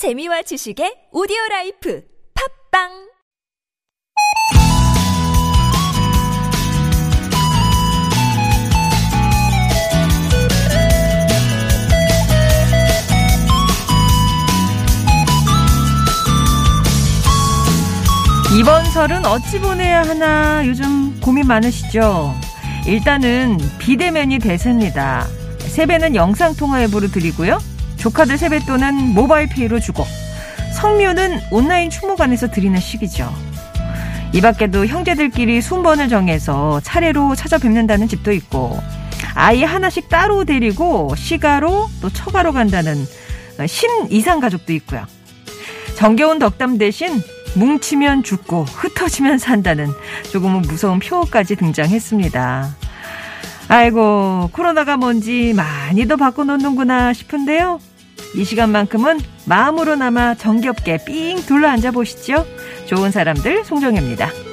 재미와 지식의 오디오 life 팟빵 이번 설은 어찌 보내야 하나 요즘 고민 많으시죠? 일단은 비대면이 대세입니다. 세배는 영상통화 앱으로 드리고요. 조카들 세뱃돈은 모바일 페이로 주고 성묘는 온라인 추모관에서 드리는 시기죠. 이 밖에도 형제들끼리 순번을 정해서 차례로 찾아뵙는다는 집도 있고 아이 하나씩 따로 데리고 시가로 또 처가로 간다는 신 이상 가족도 있고요. 정겨운 덕담 대신 뭉치면 죽고 흩어지면 산다는 조금은 무서운 표어까지 등장했습니다. 아이고 코로나가 뭔지 많이도 바꿔놓는구나 싶은데요. 이 시간만큼은 마음으로나마 정겹게 삥 둘러앉아 보시죠. 좋은 사람들 송정혜입니다.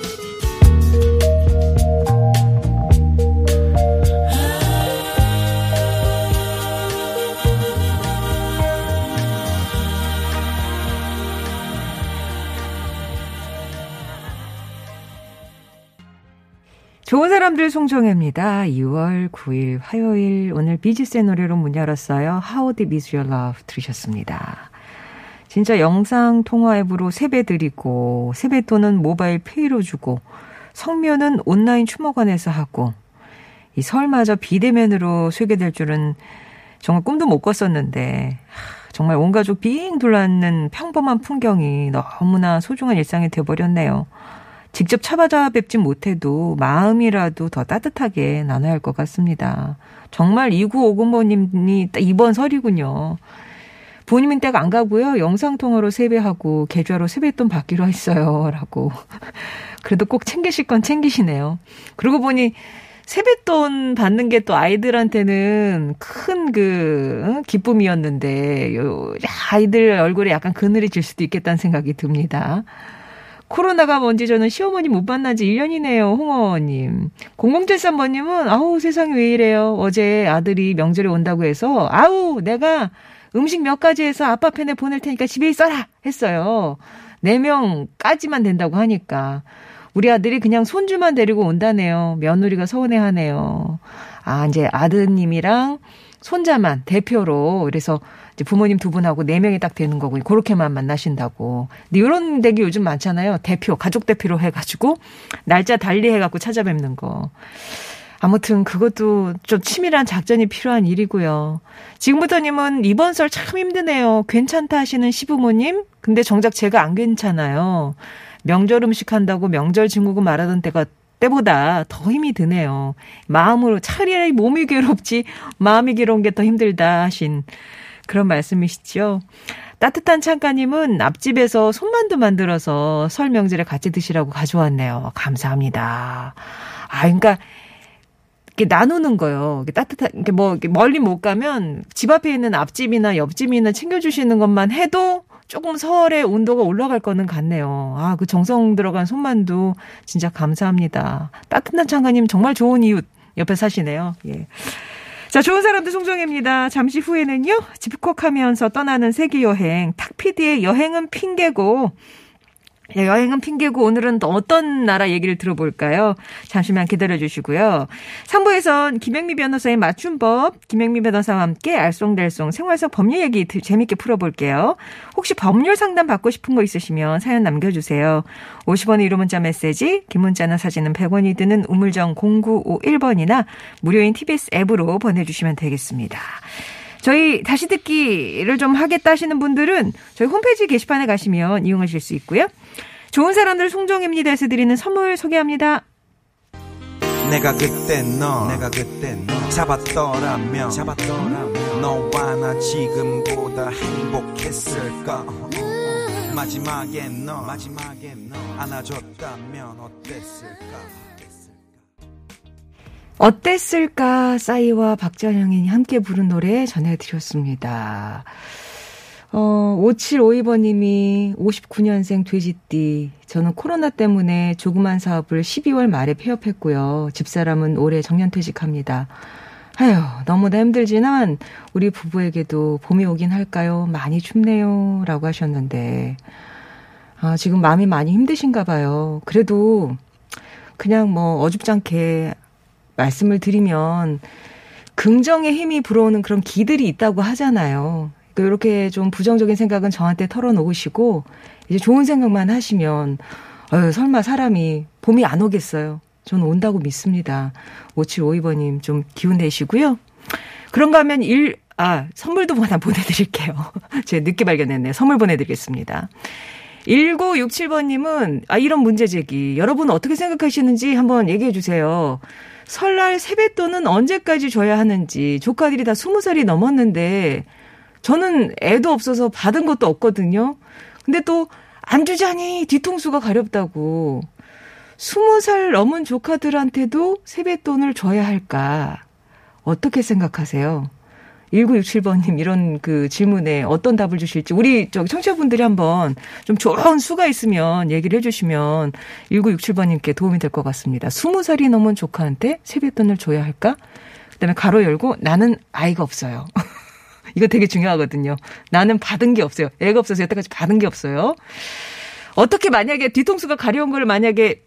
좋은 사람들 송정혜입니다. 2월 9일 화요일 오늘 비지스의 노래로 문 열었어요. How Deep Is Your Love 들으셨습니다. 진짜 영상 통화 앱으로 세배 드리고 세뱃돈은 모바일 페이로 주고 성묘는 온라인 추모관에서 하고 이 설마저 비대면으로 쇠게될 줄은 정말 꿈도 못 꿨었는데 정말 온 가족 빙 둘러앉는 평범한 풍경이 너무나 소중한 일상이 돼버렸네요. 직접 찾아뵙지 뵙 못해도 마음이라도 더 따뜻하게 나눠야 할 것 같습니다. 정말 2950번님이 이번 설이군요. 부모님은 댁 안 가고요. 영상통화로 세배하고 계좌로 세뱃돈 받기로 했어요. 라고. 그래도 꼭 챙기실 건 챙기시네요. 그러고 보니 세뱃돈 받는 게 또 아이들한테는 큰 그 기쁨이었는데 요 아이들 얼굴에 약간 그늘이 질 수도 있겠다는 생각이 듭니다. 코로나가 뭔지 저는 시어머니 못 만난 지 1년이네요, 홍어님. 0073번님은, 아우, 세상이 왜 이래요. 어제 아들이 명절에 온다고 해서, 아우, 내가 음식 몇 가지 해서 아빠 팬에 보낼 테니까 집에 있어라! 했어요. 4명까지만 된다고 하니까. 우리 아들이 그냥 손주만 데리고 온다네요. 며느리가 서운해 하네요. 아, 이제 아드님이랑 손자만 대표로, 그래서 이제 부모님 두 분하고 네 명이 딱 되는 거고 그렇게만 만나신다고. 근데 이런 댁이 요즘 많잖아요. 대표 가족 대표로 해가지고 날짜 달리 해갖고 찾아뵙는 거. 아무튼 그것도 좀 치밀한 작전이 필요한 일이고요. 지금부터님은 이번 설 참 힘드네요. 괜찮다 하시는 시부모님? 근데 정작 제가 안 괜찮아요. 명절 음식 한다고 명절 증후군 말하던 때가 때보다 더 힘이 드네요. 마음으로 차라리 몸이 괴롭지 마음이 괴로운 게 더 힘들다 하신 그런 말씀이시죠. 따뜻한 창가님은 앞집에서 손만두 만들어서 설 명절에 같이 드시라고 가져왔네요. 감사합니다. 아, 그러니까 이렇게 나누는 거요. 이렇게 따뜻한, 이렇게 뭐 이렇게 멀리 못 가면 집 앞에 있는 앞집이나 옆집이나 챙겨주시는 것만 해도 조금 설의 온도가 올라갈 거는 같네요. 아, 그 정성 들어간 손만두 진짜 감사합니다. 따뜻한 창가님 정말 좋은 이웃 옆에 사시네요. 예. 자, 좋은 사람들 송정혜입니다. 잠시 후에는요, 집콕하면서 떠나는 세계 여행, 탁피디의 여행은 핑계고, 예, 여행은 핑계고 오늘은 또 어떤 나라 얘기를 들어볼까요? 잠시만 기다려 주시고요. 3부에선 김영미 변호사의 맞춤법, 김영미 변호사와 함께 알쏭달쏭 생활 속 법률 얘기 재밌게 풀어볼게요. 혹시 법률 상담 받고 싶은 거 있으시면 사연 남겨주세요. 50원의 유료 문자 메시지, 긴 문자나 사진은 100원이 드는 우물정 0951번이나 무료인 TBS 앱으로 보내주시면 되겠습니다. 저희 다시 듣기를 좀 하겠다 하시는 분들은 저희 홈페이지 게시판에 가시면 이용하실 수 있고요. 좋은 사람들 송정입니다에서 드리는 선물 소개합니다. 내가 그때 너 내가 그때 너 잡았더라면 잡았더라면 너와 나 지금보다 행복했을까 마지막에 너 마지막에 너 안아줬다면 어땠을까 어땠을까 싸이와 박전영이 함께 부른 노래 전해드렸습니다. 어, 5752번님이 59년생 돼지띠. 저는 코로나 때문에 조그만 사업을 12월 말에 폐업했고요. 집사람은 올해 정년퇴직합니다. 아휴, 너무나 힘들지만 우리 부부에게도 봄이 오긴 할까요? 많이 춥네요. 라고 하셨는데, 아, 지금 마음이 많이 힘드신가 봐요. 그래도 그냥 뭐 어줍잖게 말씀을 드리면 긍정의 힘이 불어오는 그런 기들이 있다고 하잖아요. 이렇게 그러니까 좀 부정적인 생각은 저한테 털어놓으시고 이제 좋은 생각만 하시면 어휴, 설마 사람이 봄이 안 오겠어요. 저는 온다고 믿습니다. 5752번님 좀 기운 내시고요. 그런가 하면 일, 아, 선물도 하나 보내드릴게요. 제가 늦게 발견했네요. 선물 보내드리겠습니다. 1967번님은, 아, 이런 문제 제기. 여러분 어떻게 생각하시는지 한번 얘기해 주세요. 설날 세뱃돈은 언제까지 줘야 하는지. 조카들이 다 20살이 넘었는데, 저는 애도 없어서 받은 것도 없거든요. 근데 또, 안 주자니 뒤통수가 가렵다고. 20살 넘은 조카들한테도 세뱃돈을 줘야 할까? 어떻게 생각하세요? 1967번님 이런 그 질문에 어떤 답을 주실지 우리 저기 청취자분들이 한번 좀 좋은 수가 있으면 얘기를 해주시면 1967번님께 도움이 될 것 같습니다. 20살이 넘은 조카한테 세뱃돈을 줘야 할까? 그다음에 가로 열고 나는 아이가 없어요. 이거 되게 중요하거든요. 나는 받은 게 없어요. 애가 없어서 여태까지 받은 게 없어요. 어떻게 만약에 뒤통수가 가려운 걸 만약에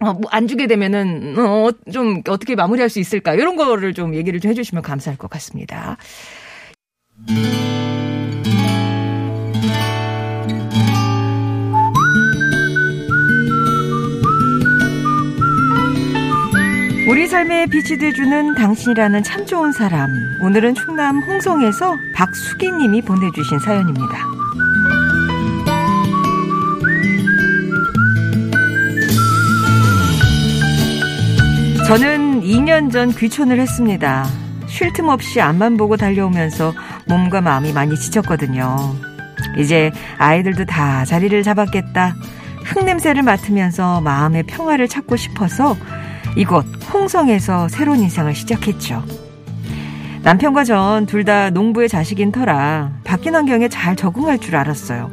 어, 뭐안 주게 되면은 어, 좀 어떻게 마무리할 수 있을까 이런 거를 좀 얘기를 좀 해주시면 감사할 것 같습니다. 우리 삶에 빛이 돼주는 당신이라는 참 좋은 사람. 오늘은 충남 홍성에서 박수기 님이 보내주신 사연입니다. 저는 2년 전 귀촌을 했습니다. 쉴 틈 없이 앞만 보고 달려오면서 몸과 마음이 많이 지쳤거든요. 이제 아이들도 다 자리를 잡았겠다. 흙냄새를 맡으면서 마음의 평화를 찾고 싶어서 이곳 홍성에서 새로운 인생을 시작했죠. 남편과 전 둘 다 농부의 자식인 터라 바뀐 환경에 잘 적응할 줄 알았어요.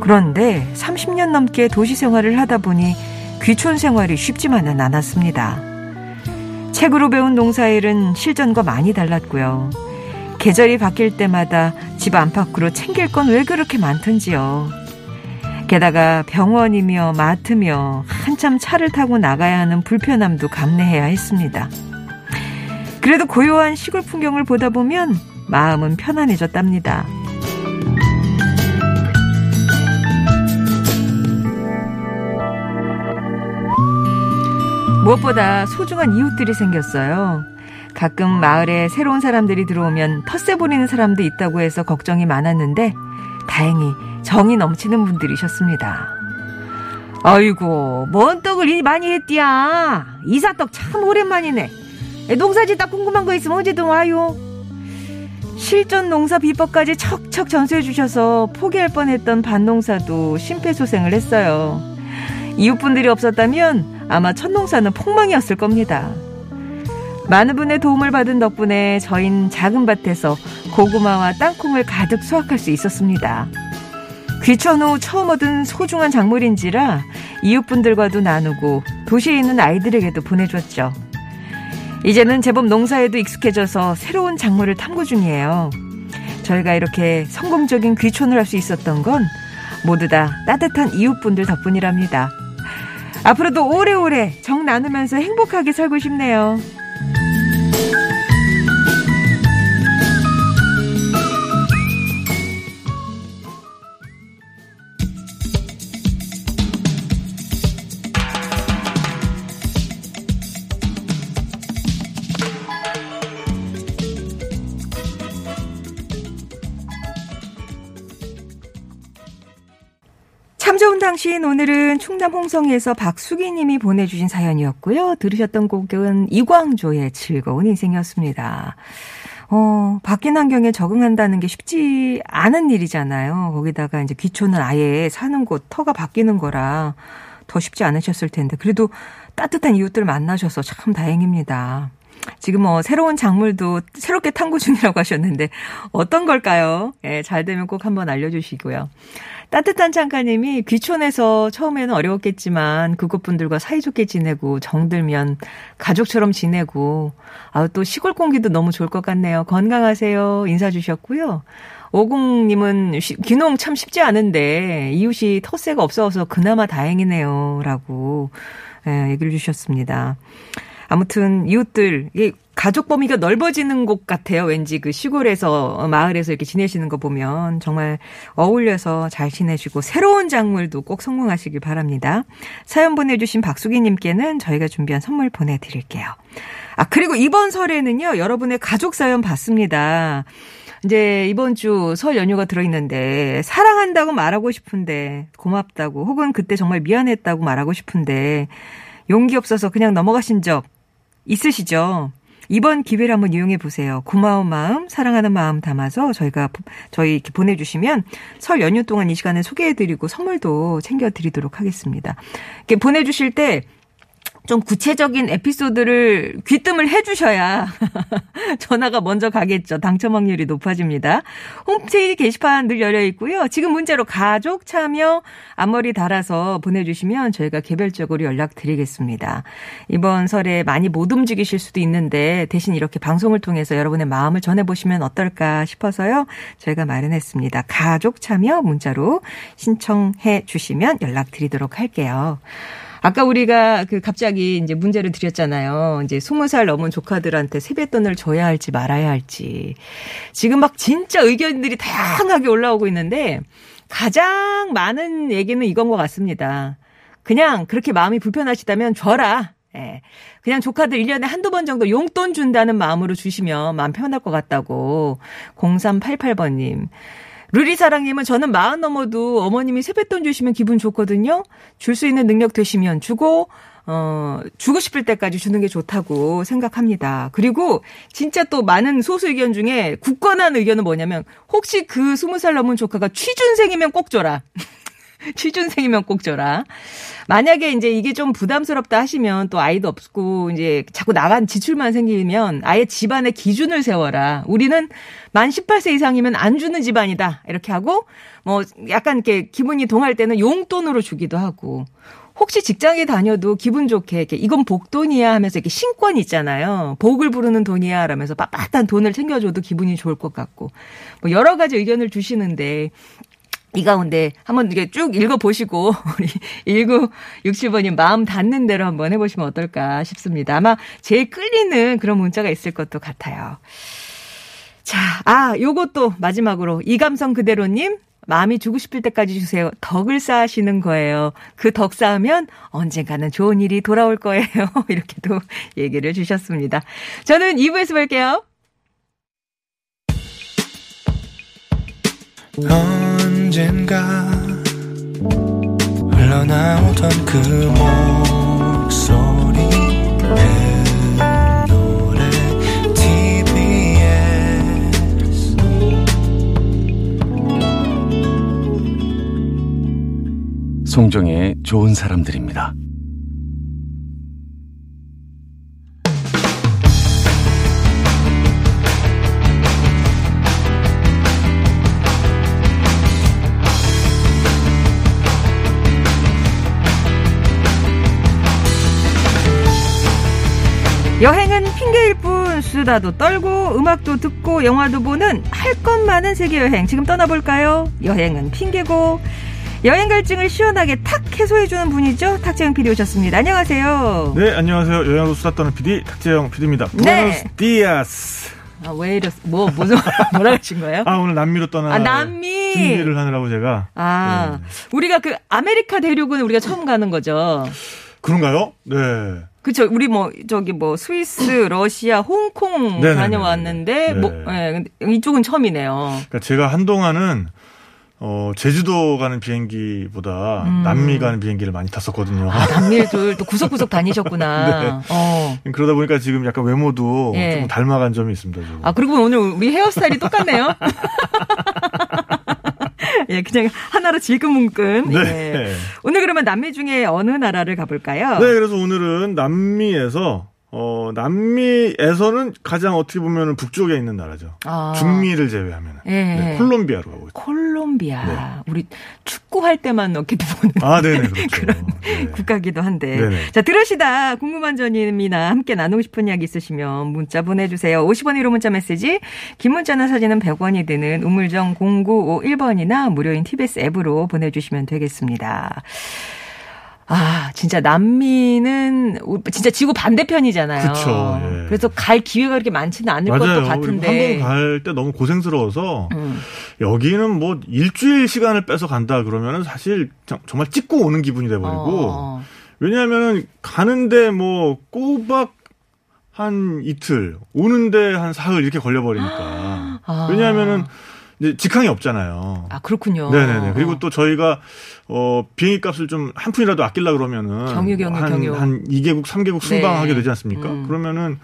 그런데 30년 넘게 도시 생활을 하다 보니 귀촌 생활이 쉽지만은 않았습니다. 책으로 배운 농사일은 실전과 많이 달랐고요. 계절이 바뀔 때마다 집 안팎으로 챙길 건 왜 그렇게 많던지요. 게다가 병원이며 마트며 한참 차를 타고 나가야 하는 불편함도 감내해야 했습니다. 그래도 고요한 시골 풍경을 보다 보면 마음은 편안해졌답니다. 무엇보다 소중한 이웃들이 생겼어요. 가끔 마을에 새로운 사람들이 들어오면 텃세 부리는 사람도 있다고 해서 걱정이 많았는데 다행히 정이 넘치는 분들이셨습니다. 아이고, 뭔 떡을 이 많이 했디야. 이사떡 참 오랜만이네. 농사 짓다 궁금한 거 있으면 언제든 와요. 실전 농사 비법까지 척척 전수해 주셔서 포기할 뻔했던 밭농사도 심폐소생을 했어요. 이웃분들이 없었다면 아마 첫 농사는 폭망이었을 겁니다. 많은 분의 도움을 받은 덕분에 저흰 작은 밭에서 고구마와 땅콩을 가득 수확할 수 있었습니다. 귀촌 후 처음 얻은 소중한 작물인지라 이웃분들과도 나누고 도시에 있는 아이들에게도 보내줬죠. 이제는 제법 농사에도 익숙해져서 새로운 작물을 탐구 중이에요. 저희가 이렇게 성공적인 귀촌을 할 수 있었던 건 모두 다 따뜻한 이웃분들 덕분이랍니다. 앞으로도 오래오래 정 나누면서 행복하게 살고 싶네요. 좋은 당신 오늘은 충남 홍성에서 박수기 님이 보내주신 사연이었고요. 들으셨던 곡은 이광조의 즐거운 인생이었습니다. 어, 바뀐 환경에 적응한다는 게 쉽지 않은 일이잖아요. 거기다가 이제 귀촌은 아예 사는 곳, 터가 바뀌는 거라 더 쉽지 않으셨을 텐데. 그래도 따뜻한 이웃들 만나셔서 참 다행입니다. 지금 뭐 새로운 작물도 새롭게 탐구 중이라고 하셨는데 어떤 걸까요? 예, 잘 되면 꼭 한번 알려주시고요. 따뜻한 창가님이 귀촌해서 처음에는 어려웠겠지만 그곳분들과 사이좋게 지내고 정들면 가족처럼 지내고 아, 또 시골 공기도 너무 좋을 것 같네요. 건강하세요. 인사 주셨고요. 오공님은 귀농 참 쉽지 않은데 이웃이 텃세가 없어서 그나마 다행이네요. 라고 예, 얘기를 주셨습니다. 아무튼 이웃들 가족 범위가 넓어지는 곳 같아요. 왠지 그 시골에서 어, 마을에서 이렇게 지내시는 거 보면 정말 어울려서 잘 지내시고 새로운 작물도 꼭 성공하시길 바랍니다. 사연 보내주신 박수기님께는 저희가 준비한 선물 보내드릴게요. 아 그리고 이번 설에는요 여러분의 가족 사연 받습니다. 이제 이번 주 설 연휴가 들어있는데 사랑한다고 말하고 싶은데 고맙다고 혹은 그때 정말 미안했다고 말하고 싶은데 용기 없어서 그냥 넘어가신 적 있으시죠? 이번 기회를 한번 이용해 보세요. 고마운 마음, 사랑하는 마음 담아서 저희가 저희 이렇게 보내주시면 설 연휴 동안 이 시간에 소개해드리고 선물도 챙겨드리도록 하겠습니다. 이렇게 보내주실 때 좀 구체적인 에피소드를 귀뜸을 해주셔야 전화가 먼저 가겠죠. 당첨 확률이 높아집니다. 홈페이지 게시판 늘 열려 있고요. 지금 문자로 가족 참여 앞머리 달아서 보내주시면 저희가 개별적으로 연락드리겠습니다. 이번 설에 많이 못 움직이실 수도 있는데 대신 이렇게 방송을 통해서 여러분의 마음을 전해보시면 어떨까 싶어서요. 저희가 마련했습니다. 가족 참여 문자로 신청해 주시면 연락드리도록 할게요. 아까 우리가 그 갑자기 이제 문제를 드렸잖아요. 이제 20살 넘은 조카들한테 세뱃돈을 줘야 할지 말아야 할지. 지금 막 진짜 의견들이 다양하게 올라오고 있는데 가장 많은 얘기는 이건 것 같습니다. 그냥 그렇게 마음이 불편하시다면 줘라. 예. 그냥 조카들 1년에 한두 번 정도 용돈 준다는 마음으로 주시면 마음 편할 것 같다고. 0388번님. 루리사랑님은 저는 마흔 넘어도 어머님이 세뱃돈 주시면 기분 좋거든요. 줄 수 있는 능력 되시면 주고, 어, 주고 싶을 때까지 주는 게 좋다고 생각합니다. 그리고 진짜 또 많은 소수 의견 중에 굳건한 의견은 뭐냐면 혹시 그 스무 살 넘은 조카가 취준생이면 꼭 줘라. 취준생이면 꼭 줘라. 만약에 이제 이게 좀 부담스럽다 하시면 또 아이도 없고 이제 자꾸 나간 지출만 생기면 아예 집안의 기준을 세워라. 우리는 만 18세 이상이면 안 주는 집안이다. 이렇게 하고 뭐 약간 이렇게 기분이 동할 때는 용돈으로 주기도 하고 혹시 직장에 다녀도 기분 좋게 이렇게 이건 복돈이야 하면서 이렇게 신권 있잖아요. 복을 부르는 돈이야 라면서 빳빳한 돈을 챙겨줘도 기분이 좋을 것 같고 뭐 여러 가지 의견을 주시는데 이 가운데 한번 이게 쭉 읽어보시고, 우리 1967번님 마음 닿는 대로 한번 해보시면 어떨까 싶습니다. 아마 제일 끌리는 그런 문자가 있을 것도 같아요. 자, 아, 요것도 마지막으로 이 감성 그대로님, 마음이 주고 싶을 때까지 주세요. 덕을 쌓으시는 거예요. 그 덕 쌓으면 언젠가는 좋은 일이 돌아올 거예요. 이렇게도 얘기를 주셨습니다. 저는 2부에서 뵐게요. 언젠가 흘러나오던 그 목소리 내 노래 TBS 송정의 좋은 사람들입니다. 수다도 떨고 음악도 듣고 영화도 보는 할 것 많은 세계 여행 지금 떠나볼까요? 여행은 핑계고 여행 갈증을 시원하게 탁 해소해주는 분이죠. 탁재형 PD 오셨습니다. 안녕하세요. 네, 안녕하세요. 여행으로 수다 떠는 PD 탁재형 PD입니다. 네. Días. 아, 왜 이랬, 뭐, 무슨, 뭐라 하신 거예요? 아, 오늘 남미로 떠나. 아, 남미! 준비를 하느라고 제가. 아, 네. 우리가 그 아메리카 대륙은 우리가 처음 가는 거죠. 그런가요? 네. 그쵸. 우리 뭐, 저기 뭐, 스위스, 러시아, 홍콩 네네네네. 다녀왔는데, 뭐, 네. 네, 이쪽은 처음이네요. 그러니까 제가 한동안은, 어, 제주도 가는 비행기보다 음. 남미 가는 비행기를 많이 탔었거든요. 아, 남미를 또 구석구석 다니셨구나. 네. 어. 그러다 보니까 지금 약간 외모도 예. 조금 닮아간 점이 있습니다. 지금. 아, 그리고 오늘 우리 헤어스타일이 똑같네요. 예, 그냥 하나로 질끈뭉끈. 네. 예. 오늘 그러면 남미 중에 어느 나라를 가볼까요? 네, 그래서 오늘은 남미에서 어, 남미에서는 가장 어떻게 보면 북쪽에 있는 나라죠. 아. 중미를 제외하면. 예. 네, 콜롬비아로 가고. 콜롬비아. 네. 우리 축구할 때만 이렇게 보는 아, 네네, 그렇죠. 네. 국가기도 한데. 네네. 자, 들으시다 궁금한 점이나 함께 나누고 싶은 이야기 있으시면 문자 보내주세요. 50원 1호 문자 메시지, 긴 문자나 사진은 100원이 드는 우물정 0951번이나 무료인 TBS 앱으로 보내주시면 되겠습니다. 아, 진짜 남미는 진짜 지구 반대편이잖아요. 그쵸, 예. 그래서 갈 기회가 그렇게 많지는 않을 맞아요. 것도 같은데. 한국 갈 때 너무 고생스러워서 음. 여기는 뭐 일주일 시간을 빼서 간다 그러면은 사실 정- 정말 찍고 오는 기분이 돼 버리고 어. 왜냐하면은 가는데 뭐 꼬박 한 이틀 오는데 한 사흘 이렇게 걸려 버리니까 아. 왜냐하면은 이제 직항이 없잖아요. 아, 그렇군요. 네네네. 그리고 어. 또 저희가 어 비행기 값을 좀 한 푼이라도 아끼려 그러면은 경유, 경유, 한, 경유. 한 2개국, 3개국 순방하게 네. 되지 않습니까? 음. 그러면은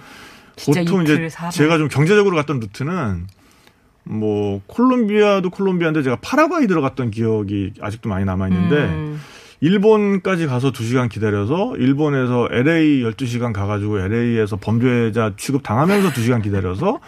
보통 이제 사흘. 제가 좀 경제적으로 갔던 루트는 뭐 콜롬비아도 콜롬비아인데 제가 파라과이 들어갔던 기억이 아직도 많이 남아 있는데 음. 일본까지 가서 2시간 기다려서 일본에서 LA 12시간 가가지고 LA에서 범죄자 취급 당하면서 2시간 기다려서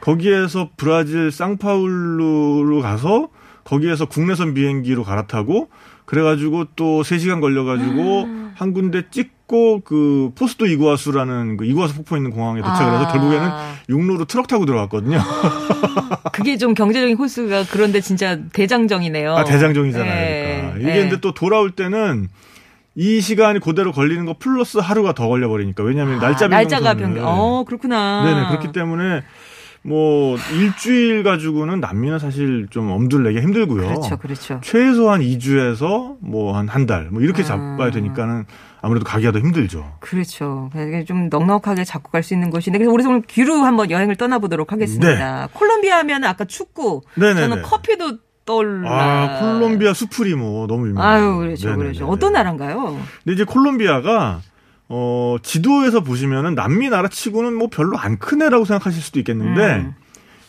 거기에서 브라질 상파울루로 가서 거기에서 국내선 비행기로 갈아타고 그래가지고 또 3시간 걸려가지고 한 군데 찍 고 그 포스토 이구아수라는 그 이구아수 폭포 있는 공항에 도착을 해서 아. 결국에는 육로로 트럭 타고 들어갔거든요. 그게 좀 경제적인 호수가 그런데 진짜 대장정이네요. 아, 대장정이잖아요. 네. 그러니까. 이게 네. 근데 또 돌아올 때는 이 시간이 그대로 걸리는 거 플러스 하루가 더 걸려버리니까. 왜냐하면 날짜 아, 날짜가 변경선을. 변경. 어, 그렇구나. 네네. 그렇기 때문에 뭐 일주일 가지고는 남미는 사실 좀 엄둘내기 힘들고요. 그렇죠, 그렇죠. 최소한 2주에서 뭐 한 한 달뭐 이렇게 아. 잡아야 되니까는 아무래도 가기가 더 힘들죠. 그렇죠. 그게 좀 넉넉하게 잡고 갈 수 있는 곳인데 그래서 우리 오늘 귀로 한번 여행을 떠나보도록 하겠습니다. 콜롬비아 하면 아까 축구, 네. 네네네. 저는 커피도 떠올라. 아, 콜롬비아 수프리모 너무 유명해요. 아유, 그렇죠, 네네네네. 그렇죠. 어떤 나라인가요? 근데 이제 콜롬비아가 어 지도에서 보시면은 남미 나라 치고는 뭐 별로 안큰 애라고 생각하실 수도 있겠는데 음.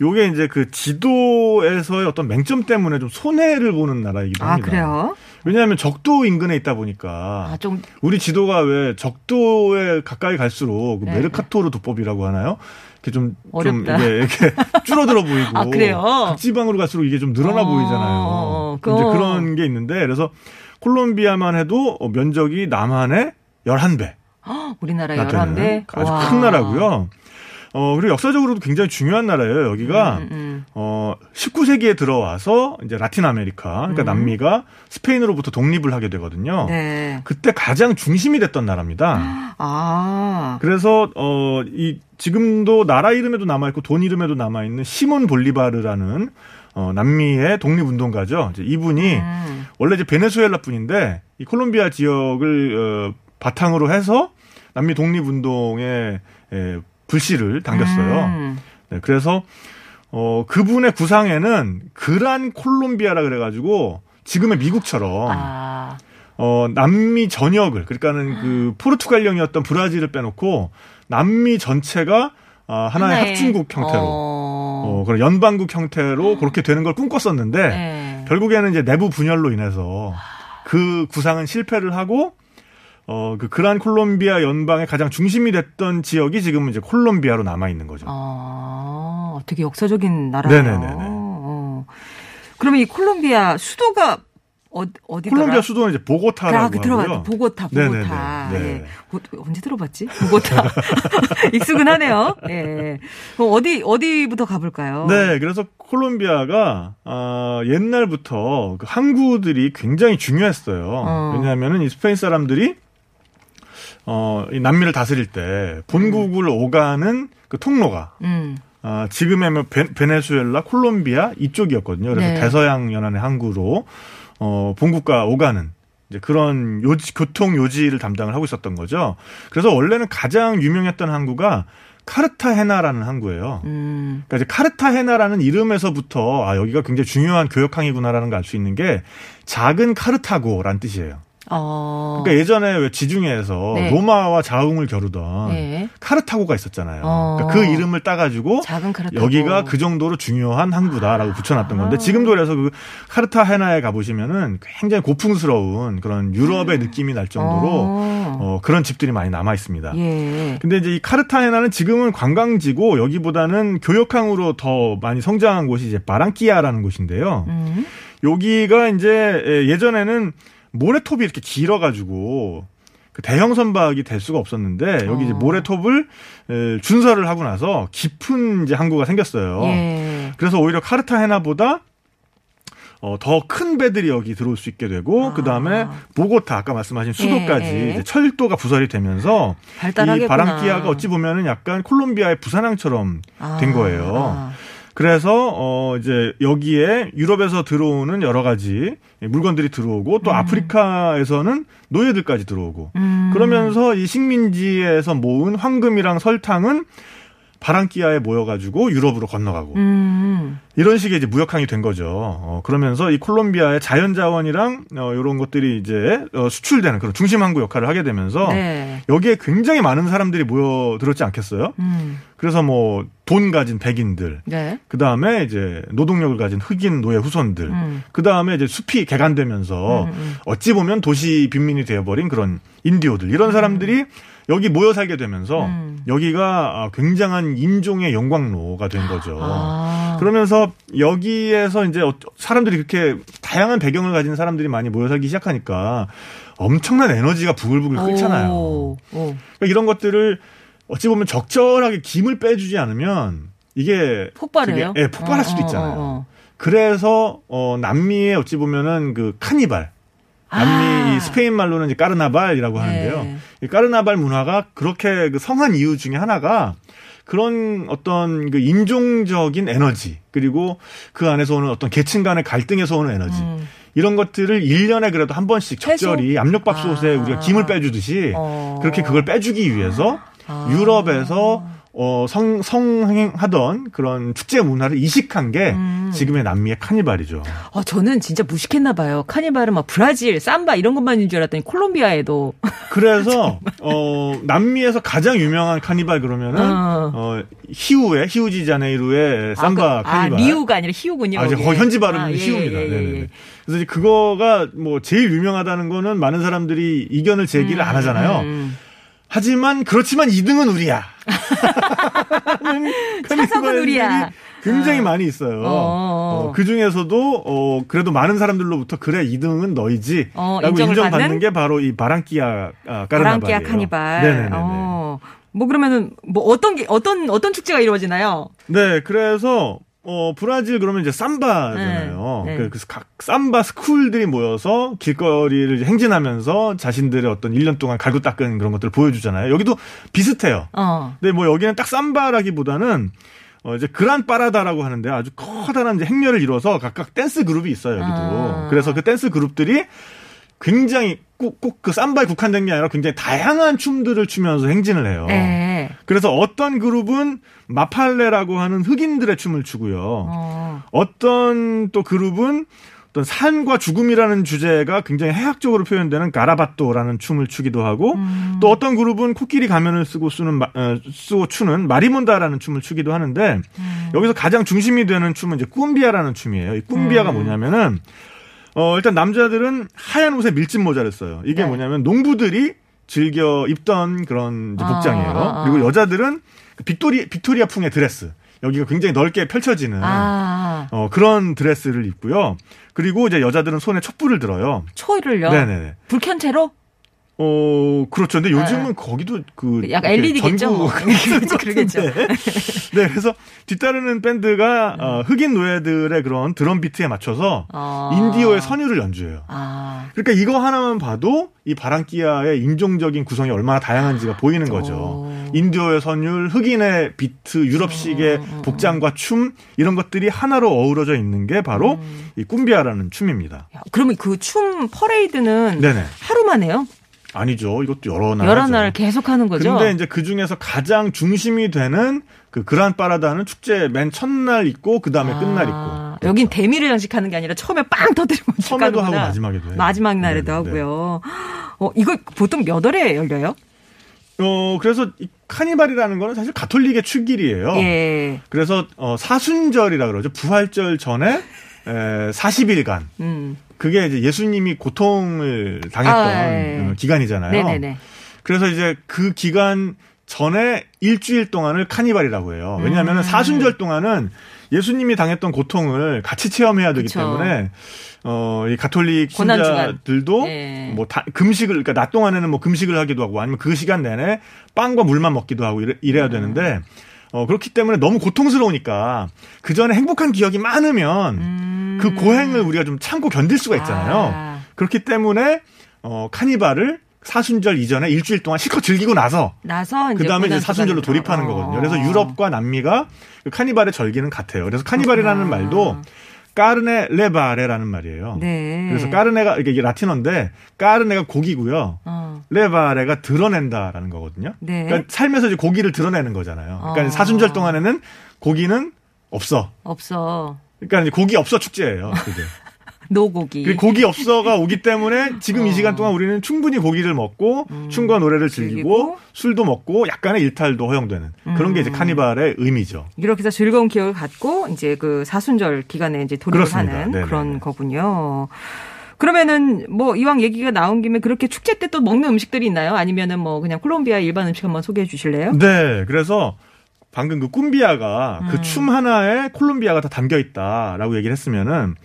요게 이제 그 지도에서의 어떤 맹점 때문에 좀 손해를 보는 나라이기도 아, 합니다. 그래요? 왜냐하면 적도 인근에 있다 보니까 아, 좀 우리 지도가 왜 적도에 가까이 갈수록 그 네. 메르카토르 도법이라고 하나요? 이렇게 좀, 좀 어렵다. 이게 이렇게 줄어들어 보이고 아, 그래요? 극지방으로 갈수록 이게 좀 늘어나 어, 보이잖아요. 어, 이제 그거. 그런 게 있는데 그래서 콜롬비아만 해도 어, 면적이 남한의 11배. 헉, 우리나라 나 열한 배 아주 큰 나라고요. 어, 그리고 역사적으로도 굉장히 중요한 나라예요. 여기가 음, 음. 어, 19세기에 들어와서 이제 라틴 아메리카, 그러니까 음. 남미가 스페인으로부터 독립을 하게 되거든요. 네. 그때 가장 중심이 됐던 나라입니다. 아. 그래서 어, 이 지금도 나라 이름에도 남아 있고 돈 이름에도 남아 있는 시몬 볼리바르라는 어, 남미의 독립운동가죠. 이제 이분이 음. 원래 이제 베네수엘라 분인데 이 콜롬비아 지역을 어, 바탕으로 해서 남미 독립운동에 에, 불씨를 당겼어요. 음. 네, 그래서 어 그분의 구상에는 그란 콜롬비아라 그래가지고 지금의 미국처럼 아. 어 남미 전역을 그러니까는 그 포르투갈령이었던 브라질을 빼놓고 남미 전체가 아, 하나의 하나의, 합중국 형태로 어. 어, 그런 연방국 형태로 그렇게 되는 걸 꿈꿨었는데 네. 결국에는 이제 내부 분열로 인해서 그 구상은 실패를 하고 어, 그 그란 콜롬비아 연방의 가장 중심이 됐던 지역이 지금은 이제 콜롬비아로 남아 있는 거죠. 아, 되게 역사적인 나라네요. 네네네네. 어. 그러면 이 콜롬비아 수도가 어, 어디더라? 콜롬비아 수도는 이제 보고타라고 아, 그. 하고요. 보고타, 네네네. 보고타. 네. 예. 어, 언제 들어봤지? 보고타. 익숙은 하네요. 예. 그럼 어디, 어디부터 가볼까요? 네, 그래서 콜롬비아가 아, 옛날부터 그 항구들이 굉장히 중요했어요. 어. 왜냐하면은 이 스페인 사람들이 어, 이 남미를 다스릴 때 본국을 오가는 그 통로가 음. 아, 지금의 뭐 베, 베네수엘라, 콜롬비아 이쪽이었거든요. 그래서 네. 대서양 연안의 항구로 어, 본국가 오가는 이제 그런 요지, 교통 요지를 담당을 하고 있었던 거죠. 그래서 원래는 가장 유명했던 항구가 카르타헤나라는 항구예요. 음. 그러니까 이제 카르타헤나라는 이름에서부터 아 여기가 굉장히 중요한 교역항이구나라는 걸 알 수 있는 게 작은 카르타고라는 뜻이에요. 어. 그러니까 예전에 왜 지중해에서 네. 로마와 자웅을 겨루던 네. 카르타고가 있었잖아요. 어. 그러니까 그 이름을 따가지고 작은 카르타고. 여기가 그 정도로 중요한 항구다라고 붙여놨던 건데 아. 지금도 그래서 그 카르타헤나에 가보시면은 굉장히 고풍스러운 그런 유럽의 느낌이 날 정도로 어. 어, 그런 집들이 많이 남아 있습니다. 예. 근데 이제 이 카르타헤나는 지금은 관광지고 여기보다는 교역항으로 더 많이 성장한 곳이 이제 바랑키아라는 곳인데요. 음. 여기가 이제 예, 예전에는 모래톱이 이렇게 길어가지고 그 대형 선박이 될 수가 없었는데 여기 이제 어. 모래톱을 에, 준설을 하고 나서 깊은 이제 항구가 생겼어요. 예. 그래서 오히려 카르타헤나보다 어, 더 큰 배들이 여기 들어올 수 있게 되고 아. 그 다음에 보고타 아까 말씀하신 수도까지 예, 예. 이제 철도가 부설이 되면서. 이 바랑키아가 어찌 보면은 약간 콜롬비아의 부산항처럼 아, 된 거예요. 아. 그래서 어 이제 여기에 유럽에서 들어오는 여러 가지 물건들이 들어오고 또 아프리카에서는 노예들까지 들어오고 음. 그러면서 이 식민지에서 모은 황금이랑 설탕은 바랑키아에 모여가지고 유럽으로 건너가고 음. 이런 식의 이제 무역항이 된 거죠. 어, 그러면서 이 콜롬비아의 자연 자원이랑 어, 이런 것들이 이제 어, 수출되는 그런 중심 항구 역할을 하게 되면서 네. 여기에 굉장히 많은 사람들이 모여들었지 않겠어요? 음. 그래서 뭐 돈 가진 백인들, 네. 그 다음에 이제 노동력을 가진 흑인 노예 후손들, 음. 그 다음에 이제 숲이 개간되면서 음, 음. 어찌 보면 도시 빈민이 되어버린 그런 인디오들 이런 사람들이 여기 모여 살게 되면서 음. 여기가 아, 굉장한 인종의 영광로가 된 거죠. 아. 그러면서 여기에서 이제 어- 사람들이 그렇게 다양한 배경을 가진 사람들이 많이 모여 살기 시작하니까 엄청난 에너지가 부글부글 끓잖아요. 오. 오. 그러니까 이런 것들을 어찌 보면 적절하게 김을 빼주지 않으면 이게 폭발해요? 예, 폭발할 수도 어, 있잖아요. 어, 어. 그래서 어 남미에 어찌 보면은 그 카니발 남미 아. 이 스페인 말로는 이제 까르나발이라고 하는데요. 네. 이 까르나발 문화가 그렇게 그 성한 이유 중에 하나가 그런 어떤 그 인종적인 에너지 그리고 그 안에서 오는 어떤 계층 간의 갈등에서 오는 에너지 음. 이런 것들을 1년에 그래도 한 번씩? 적절히 압력밥솥에 아. 우리가 김을 빼주듯이 어. 그렇게 그걸 빼주기 위해서 아. 유럽에서 어, 성, 성행하던 그런 축제 문화를 이식한 게 음. 지금의 남미의 카니발이죠. 어, 저는 진짜 무식했나 봐요. 카니발은 막 브라질, 삼바 이런 것만인 줄 알았더니 콜롬비아에도 그래서 어, 남미에서 가장 유명한 카니발 그러면은 어. 어, 히우의 히우지 자네이루의 삼바 아, 그- 카니발. 아, 리우가 아니라 히우군요. 아, 이제 현지 발음은 아, 예, 히우입니다. 예, 예, 네네네. 예. 그래서 이제 그거가 뭐 제일 유명하다는 거는 많은 사람들이 이견을 제기를 안 하잖아요. 음. 하지만 그렇지만 2등은 우리야. 차석은 우리야. 굉장히 많이 있어요. 어. 그 중에서도 어 그래도 많은 사람들로부터 그래 2등은 너희지. 어, 라고 인정받는 받는? 게 바로 이 바랑키아 아, 까르나발이에요. 바랑키아 카니발. 네네네. 어. 뭐 그러면은 뭐 어떤 게 어떤 어떤 축제가 이루어지나요? 네, 그래서 어 브라질 그러면 이제 삼바잖아요. 네, 네. 그, 그각 삼바 스쿨들이 모여서 길거리를 행진하면서 자신들의 어떤 1년 동안 갈고 닦은 그런 것들을 보여주잖아요. 여기도 비슷해요. 어. 근데 뭐 여기는 딱 삼바라기보다는 어 이제 Gran Parada라고 하는데 아주 커다란 이제 행렬을 이뤄서 각각 댄스 그룹이 있어요 여기도. 아. 그래서 그 댄스 그룹들이 굉장히 꼭 꼭 그 삼바에 국한된 게 아니라 굉장히 다양한 춤들을 추면서 행진을 해요. 네. 그래서 어떤 그룹은 mapalé라고 하는 흑인들의 춤을 추고요. 어. 어떤 또 그룹은 어떤 삶과 죽음이라는 주제가 굉장히 해학적으로 표현되는 garabato라는 춤을 추기도 하고 음. 또 어떤 그룹은 코끼리 가면을 쓰고 쓰는 마- 어, 쓰고 추는 marimonda라는 춤을 추기도 하는데 음. 여기서 가장 중심이 되는 춤은 이제 cumbia라는 춤이에요. 이 cumbia가 음. 뭐냐면은 어 일단 남자들은 하얀 옷에 밀짚 모자를 써요. 이게 네. 뭐냐면 농부들이 즐겨 입던 그런 아, 복장이에요. 아, 아. 그리고 여자들은 그 빅토리 빅토리아 풍의 드레스. 여기가 굉장히 넓게 펼쳐지는 아. 어, 그런 드레스를 입고요. 그리고 이제 여자들은 손에 촛불을 들어요. 초를요. 네네네. 불켠 채로? 어, 그렇죠. 근데 요즘은 거기도 그. 약간 이렇게 LED겠죠. 뭐. 그렇죠, 그러겠죠. 같은데. 네, 그래서 뒤따르는 밴드가 어, 흑인 노예들의 그런 드럼 비트에 맞춰서 어. 인디오의 선율을 연주해요. 아. 그러니까 이거 하나만 봐도 이 바랑키야의 인종적인 구성이 얼마나 다양한지가 보이는 거죠. 오. 인디오의 선율, 흑인의 비트, 유럽식의 음, 복장과 춤 이런 것들이 하나로 어우러져 있는 게 바로 음. 이 cumbia라는 춤입니다. 야, 그러면 그 춤 퍼레이드는 네네. 하루만 해요? 아니죠. 이것도 여러 날. 여러. 날 계속 하는 거죠? 근데 이제 그 중에서 가장 중심이 되는 그 Gran Parada는 축제 맨 첫날 있고 그 다음에 끝날 있고. 아, 여긴 대미를 장식하는 게 아니라 처음에 빵 터뜨리고 처음에도 하고. 마지막에도 해요. 마지막 날에도 네, 네. 하고요. 어, 이거 보통 몇 월에 열려요? 어 그래서 이 카니발이라는 거는 사실 가톨릭의 축일이에요. 예. 그래서 어, 사순절이라 그러죠. 부활절 전에 에, 40일간 음. 그게 이제 예수님이 고통을 당했던 아, 예. 어, 기간이잖아요. 네네네. 그래서 이제 그 기간 전에 일주일 동안을 카니발이라고 해요. 왜냐하면 음. 사순절 동안은 예수님이 당했던 고통을 같이 체험해야 되기 그쵸. 때문에 어, 이 가톨릭. 신자들도 예. 뭐 다, 금식을 그러니까 낮 동안에는 뭐 금식을 하기도 하고 아니면 그 시간 내내 빵과 물만 먹기도 하고 이래, 음. 이래야 되는데 어, 그렇기 때문에 너무 고통스러우니까 그 전에 행복한 기억이 많으면 그 고행을 우리가 좀 참고 견딜 수가 있잖아요. 음. 아. 그렇기 때문에 어, 카니발을 사순절 이전에 일주일 동안 실컷 즐기고 나서 나서 그 다음에 이제 사순절로. 돌입하는 어. 거거든요. 그래서 유럽과 남미가 그 카니발의 절기는 같아요. 그래서 카니발이라는 그렇구나. 말도 까르네 레바레라는 말이에요. 네. 그래서 까르네가 이게 라틴어인데 까르네가 고기고요. 어. 레바레가 드러낸다라는 거거든요. 네. 그러니까 살면서 이제 고기를 드러내는 거잖아요. 그러니까 어. 사순절 동안에는 고기는 없어. 없어. 그러니까 고기 없어 축제예요. 그게. 노고기. 그 고기 없어가 오기 때문에 지금 어. 이 시간 동안 우리는 충분히 고기를 먹고 춤과 노래를 즐기고, 즐기고. 술도 먹고 약간의 일탈도 허용되는 그런 게 이제 카니발의 의미죠. 이렇게 해서 즐거운 기억을 갖고 이제 그 사순절 기간에 이제 돌입을 그렇습니다. 하는 네네네. 그런 거군요. 그러면은 뭐 이왕 얘기가 나온 김에 그렇게 축제 때 또 먹는 음식들이 있나요? 아니면은 뭐 그냥 콜롬비아 일반 음식 한번 소개해 주실래요? 네, 그래서 방금 그 꿈비아가 음. 그춤 하나에 콜롬비아가 다 담겨 있다라고 얘기를 했으면은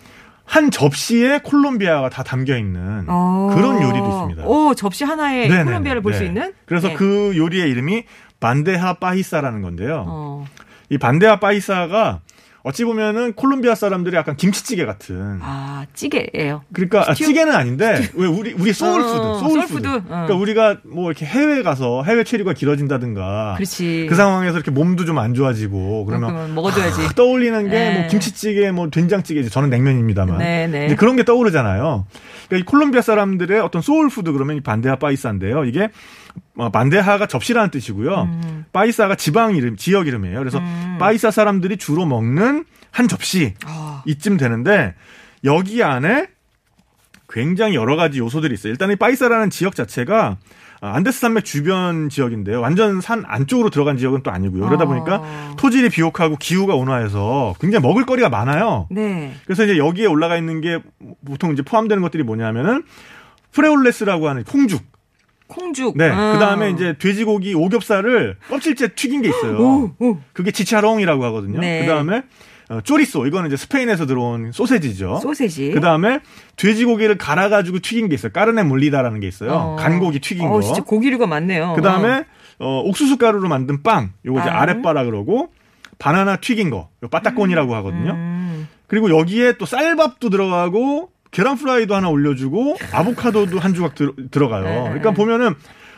한 접시에 콜롬비아가 다 담겨 있는 어. 그런 요리도 있습니다. 오 접시 하나에 네네네. 콜롬비아를 볼수 네. 있는? 그래서 네. 그 요리의 이름이 반데하 빠히사라는 건데요. 어. 이 반데하 빠히사가 어찌 보면은 콜롬비아 사람들이 약간 김치찌개 같은 아 찌개예요. 그러니까 아? 찌개는 아닌데 왜 우리 우리 soul food 어, soul food soul food, 어. 그러니까 우리가 뭐 이렇게 해외 가서 해외 체류가 길어진다든가 그렇지. 그 상황에서 이렇게 몸도 좀 안 좋아지고 그러면 먹어줘야지. 아, 떠올리는 게뭐 네. 김치찌개 뭐 된장찌개 저는 냉면입니다만 네, 네. 그런 게 떠오르잖아요. 그러니까 이 콜롬비아 사람들의 어떤 soul food 그러면 이 bandeja paisa인데요. 이게 어, bandeja가 접시라는 뜻이고요. 음. 빠이사가 지방 이름 지역 이름이에요. 그래서 빠이사 사람들이 주로 먹는 한 접시 아. 이쯤 되는데 여기 안에 굉장히 여러 가지 요소들이 있어요. 일단 이 빠이사라는 지역 자체가 아, 안데스 산맥 주변 지역인데요. 완전 산 안쪽으로 들어간 지역은 또 아니고요. 그러다 어. 보니까 토질이 비옥하고 기후가 온화해서 굉장히 먹을 거리가 많아요. 네. 그래서 이제 여기에 올라가 있는 게 보통 이제 포함되는 것들이 뭐냐면은 frijoles라고 하는 콩죽. 콩죽. 네. 어. 그 다음에 이제 돼지고기 오겹살을 껍질째 튀긴 게 있어요. 오, 오. 그게 chicharrón이라고 하거든요. 네. 그 다음에 어, 쪼리소. 이거는 이제 스페인에서 들어온 소세지죠. 소세지. 그 다음에 돼지고기를 갈아가지고 튀긴 게 있어요. 까르네 몰리다라는 게 있어요. 어. 간고기 튀긴 어, 거. 진짜 고기류가 많네요. 그 다음에 어, 옥수수 가루로 만든 빵. 요거 이제 빵. 아랫바라 그러고 바나나 튀긴 거. 요 빠따꼬니라고 하거든요. 음. 그리고 여기에 또 쌀밥도 들어가고 계란 프라이도 하나 올려주고 아보카도도 한 조각 들, 들어가요. 네. 그러니까 보면은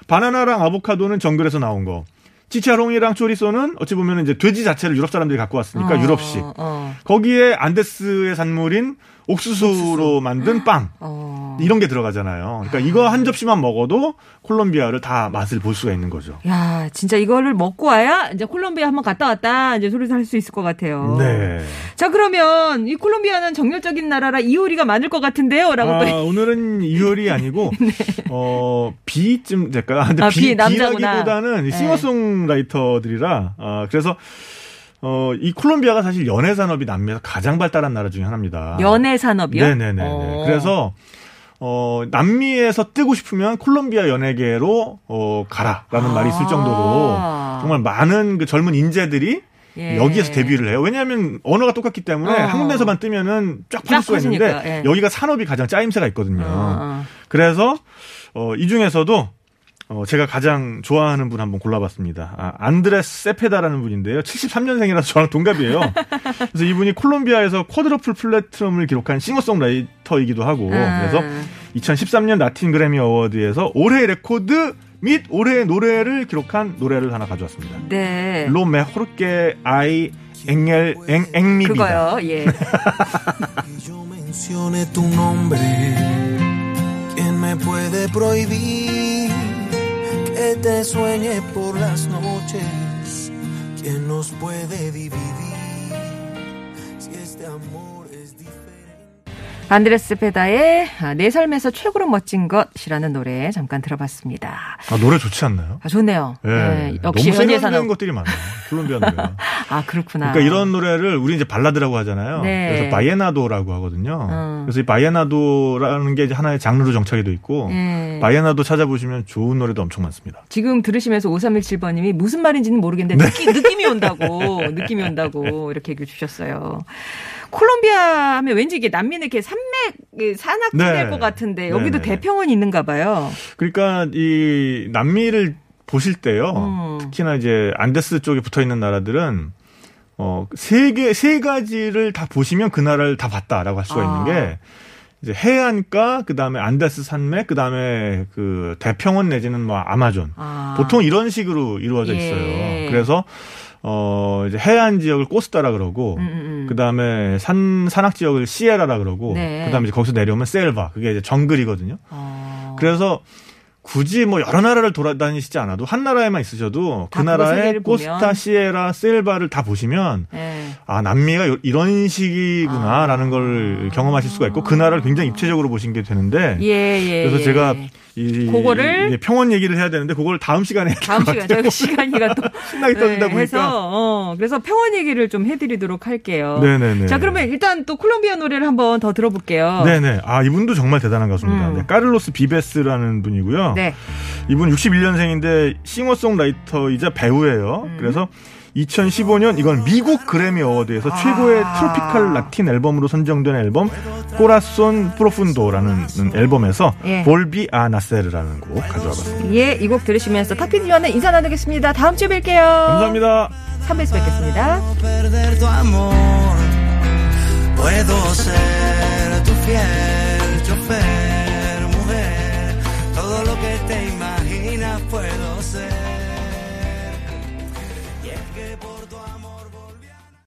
바나나랑 아보카도는 정글에서 나온 거. 치차롱이랑 초리소는 어찌 보면 이제 돼지 자체를 유럽 사람들이 갖고 왔으니까 어, 유럽식. 어, 거기에 안데스의 산물인 옥수수로 만든 빵. 어. 이런 게 들어가잖아요. 그러니까 이거 한 접시만 먹어도 콜롬비아를 다 맛을 볼 수가 있는 거죠. 야, 진짜 이거를 먹고 와야 이제 콜롬비아 한번 갔다 왔다 이제 소리를 할 수 있을 것 같아요. 네. 자, 그러면 이 콜롬비아는 정열적인 나라라 이효리가 많을 것 같은데요라고 아, 또 오늘은 이효리 아니고 어 B쯤 될까요? 아, 근데 아, B, B, 남자구나. B라기보다는 이 네. 싱어송라이터들이라 아, 그래서 어, 이 콜롬비아가 사실 연애 산업이 남미에서 가장 발달한 나라 중에 하나입니다. 연애 산업이요? 네네네. 어. 그래서 어, 남미에서 뜨고 싶으면 콜롬비아 연예계로 어, 가라라는 아. 말이 있을 정도로 정말 많은 그 젊은 인재들이 예. 여기에서 데뷔를 해요. 왜냐하면 언어가 똑같기 때문에 어. 한국 내에서만 뜨면은 쫙쫙 퍼질 수가 있는데 예. 여기가 산업이 가장 짜임새가 있거든요. 어, 어. 그래서 어, 이 중에서도 어, 제가 가장 좋아하는 분 한번 골라봤습니다. 아, 안드레스 세페다라는 분인데요. 73년생이라서 저랑 동갑이에요. 그래서 이분이 콜롬비아에서 quadruple platinum을 기록한 싱어송라이터이기도 하고 아. 그래서 2013년 라틴 그래미 어워드에서 올해의 레코드 및 올해의 노래를 기록한 노래를 하나 가져왔습니다. 네. Lo mejor que hay en, el, en, en mi vida. 그거요. 예. que te sueñe por las noches. ¿Quién nos puede dividir si este amor... 안드레스 세페다의 아, 내 삶에서 최고로 멋진 것이라는 노래 잠깐 들어봤습니다. 아, 노래 좋지 않나요? 아, 좋네요. 예. 네, 역시 너무 세련된 나 것들이 많아요. 콜롬비아 노래가. 아 그렇구나. 그러니까 이런 노래를 우리 이제 발라드라고 하잖아요. 네. 그래서 vallenato라고 하거든요. 음. 그래서 이 vallenato라는 게 이제 하나의 장르로 정착이 돼 있고 예. vallenato 찾아보시면 좋은 노래도 엄청 많습니다. 지금 들으시면서 5317번 님이 무슨 말인지는 모르겠는데 느낌, 느낌이 온다고 느낌이 온다고 이렇게 얘기 주셨어요. 콜롬비아 하면 왠지 이게 난민의 이렇게 산맥 산악지 네. 될것 같은데 여기도 네, 네. 대평원이 있는가 봐요. 그러니까 이 남미를 보실 때요. 음. 특히나 이제 안데스 쪽에 붙어 있는 나라들은 어, 세 개, 세 가지를 다 보시면 그 나라를 다 봤다라고 할 수가 아. 있는 게 이제 해안가, 그 다음에 안데스 산맥, 그 다음에 그 대평원 내지는 뭐 아마존. 아. 보통 이런 식으로 이루어져 예. 있어요. 그래서 어, 이제 해안 지역을 코스타라 그러고 음, 음, 음. 그 다음에 산, 산악 지역을 시에라라 그러고 네. 그 다음에 이제 거기서 내려오면 셀바. 그게 이제 정글이거든요. 어. 그래서 굳이 뭐 여러 나라를 돌아다니시지 않아도 한 나라에만 있으셔도 그 나라의 코스타. 시에라, 셀바를 다 보시면 예. 아 남미가 요- 이런 식이구나라는 아. 걸 경험하실 수가 있고 그 나라를 굉장히 입체적으로 보신 게 되는데 예, 예. 그래서 예. 제가 이 그거를 이 평원 얘기를 해야 되는데 그걸 다음 시간에 다음 시간. 저희가 시간이가 또 신나게 떠들다 네, 해서 보니까 어, 그래서 평원 얘기를 좀 해드리도록 할게요. 네네네. 자 그러면 일단 또 콜롬비아 노래를 한번 더 들어볼게요. 네네. 아, 이분도 정말 대단한 가수입니다. 음. 네, 까를로스 비베스라는 분이고요. 네. 이분 61년생인데 싱어송라이터이자 배우예요. 음. 그래서 2015년 이건 미국 그래미 어워드에서 아. 최고의 tropical Latin 앨범으로 선정된 앨범 Corazón Profundo라는 앨범에서 예. Volví a Nacer라는 곡 가져와 봤습니다. 예, 이 곡 들으시면서 탁피디와는 인사 나누겠습니다. 다음 주에 뵐게요. 감사합니다. 3부에서 뵙겠습니다.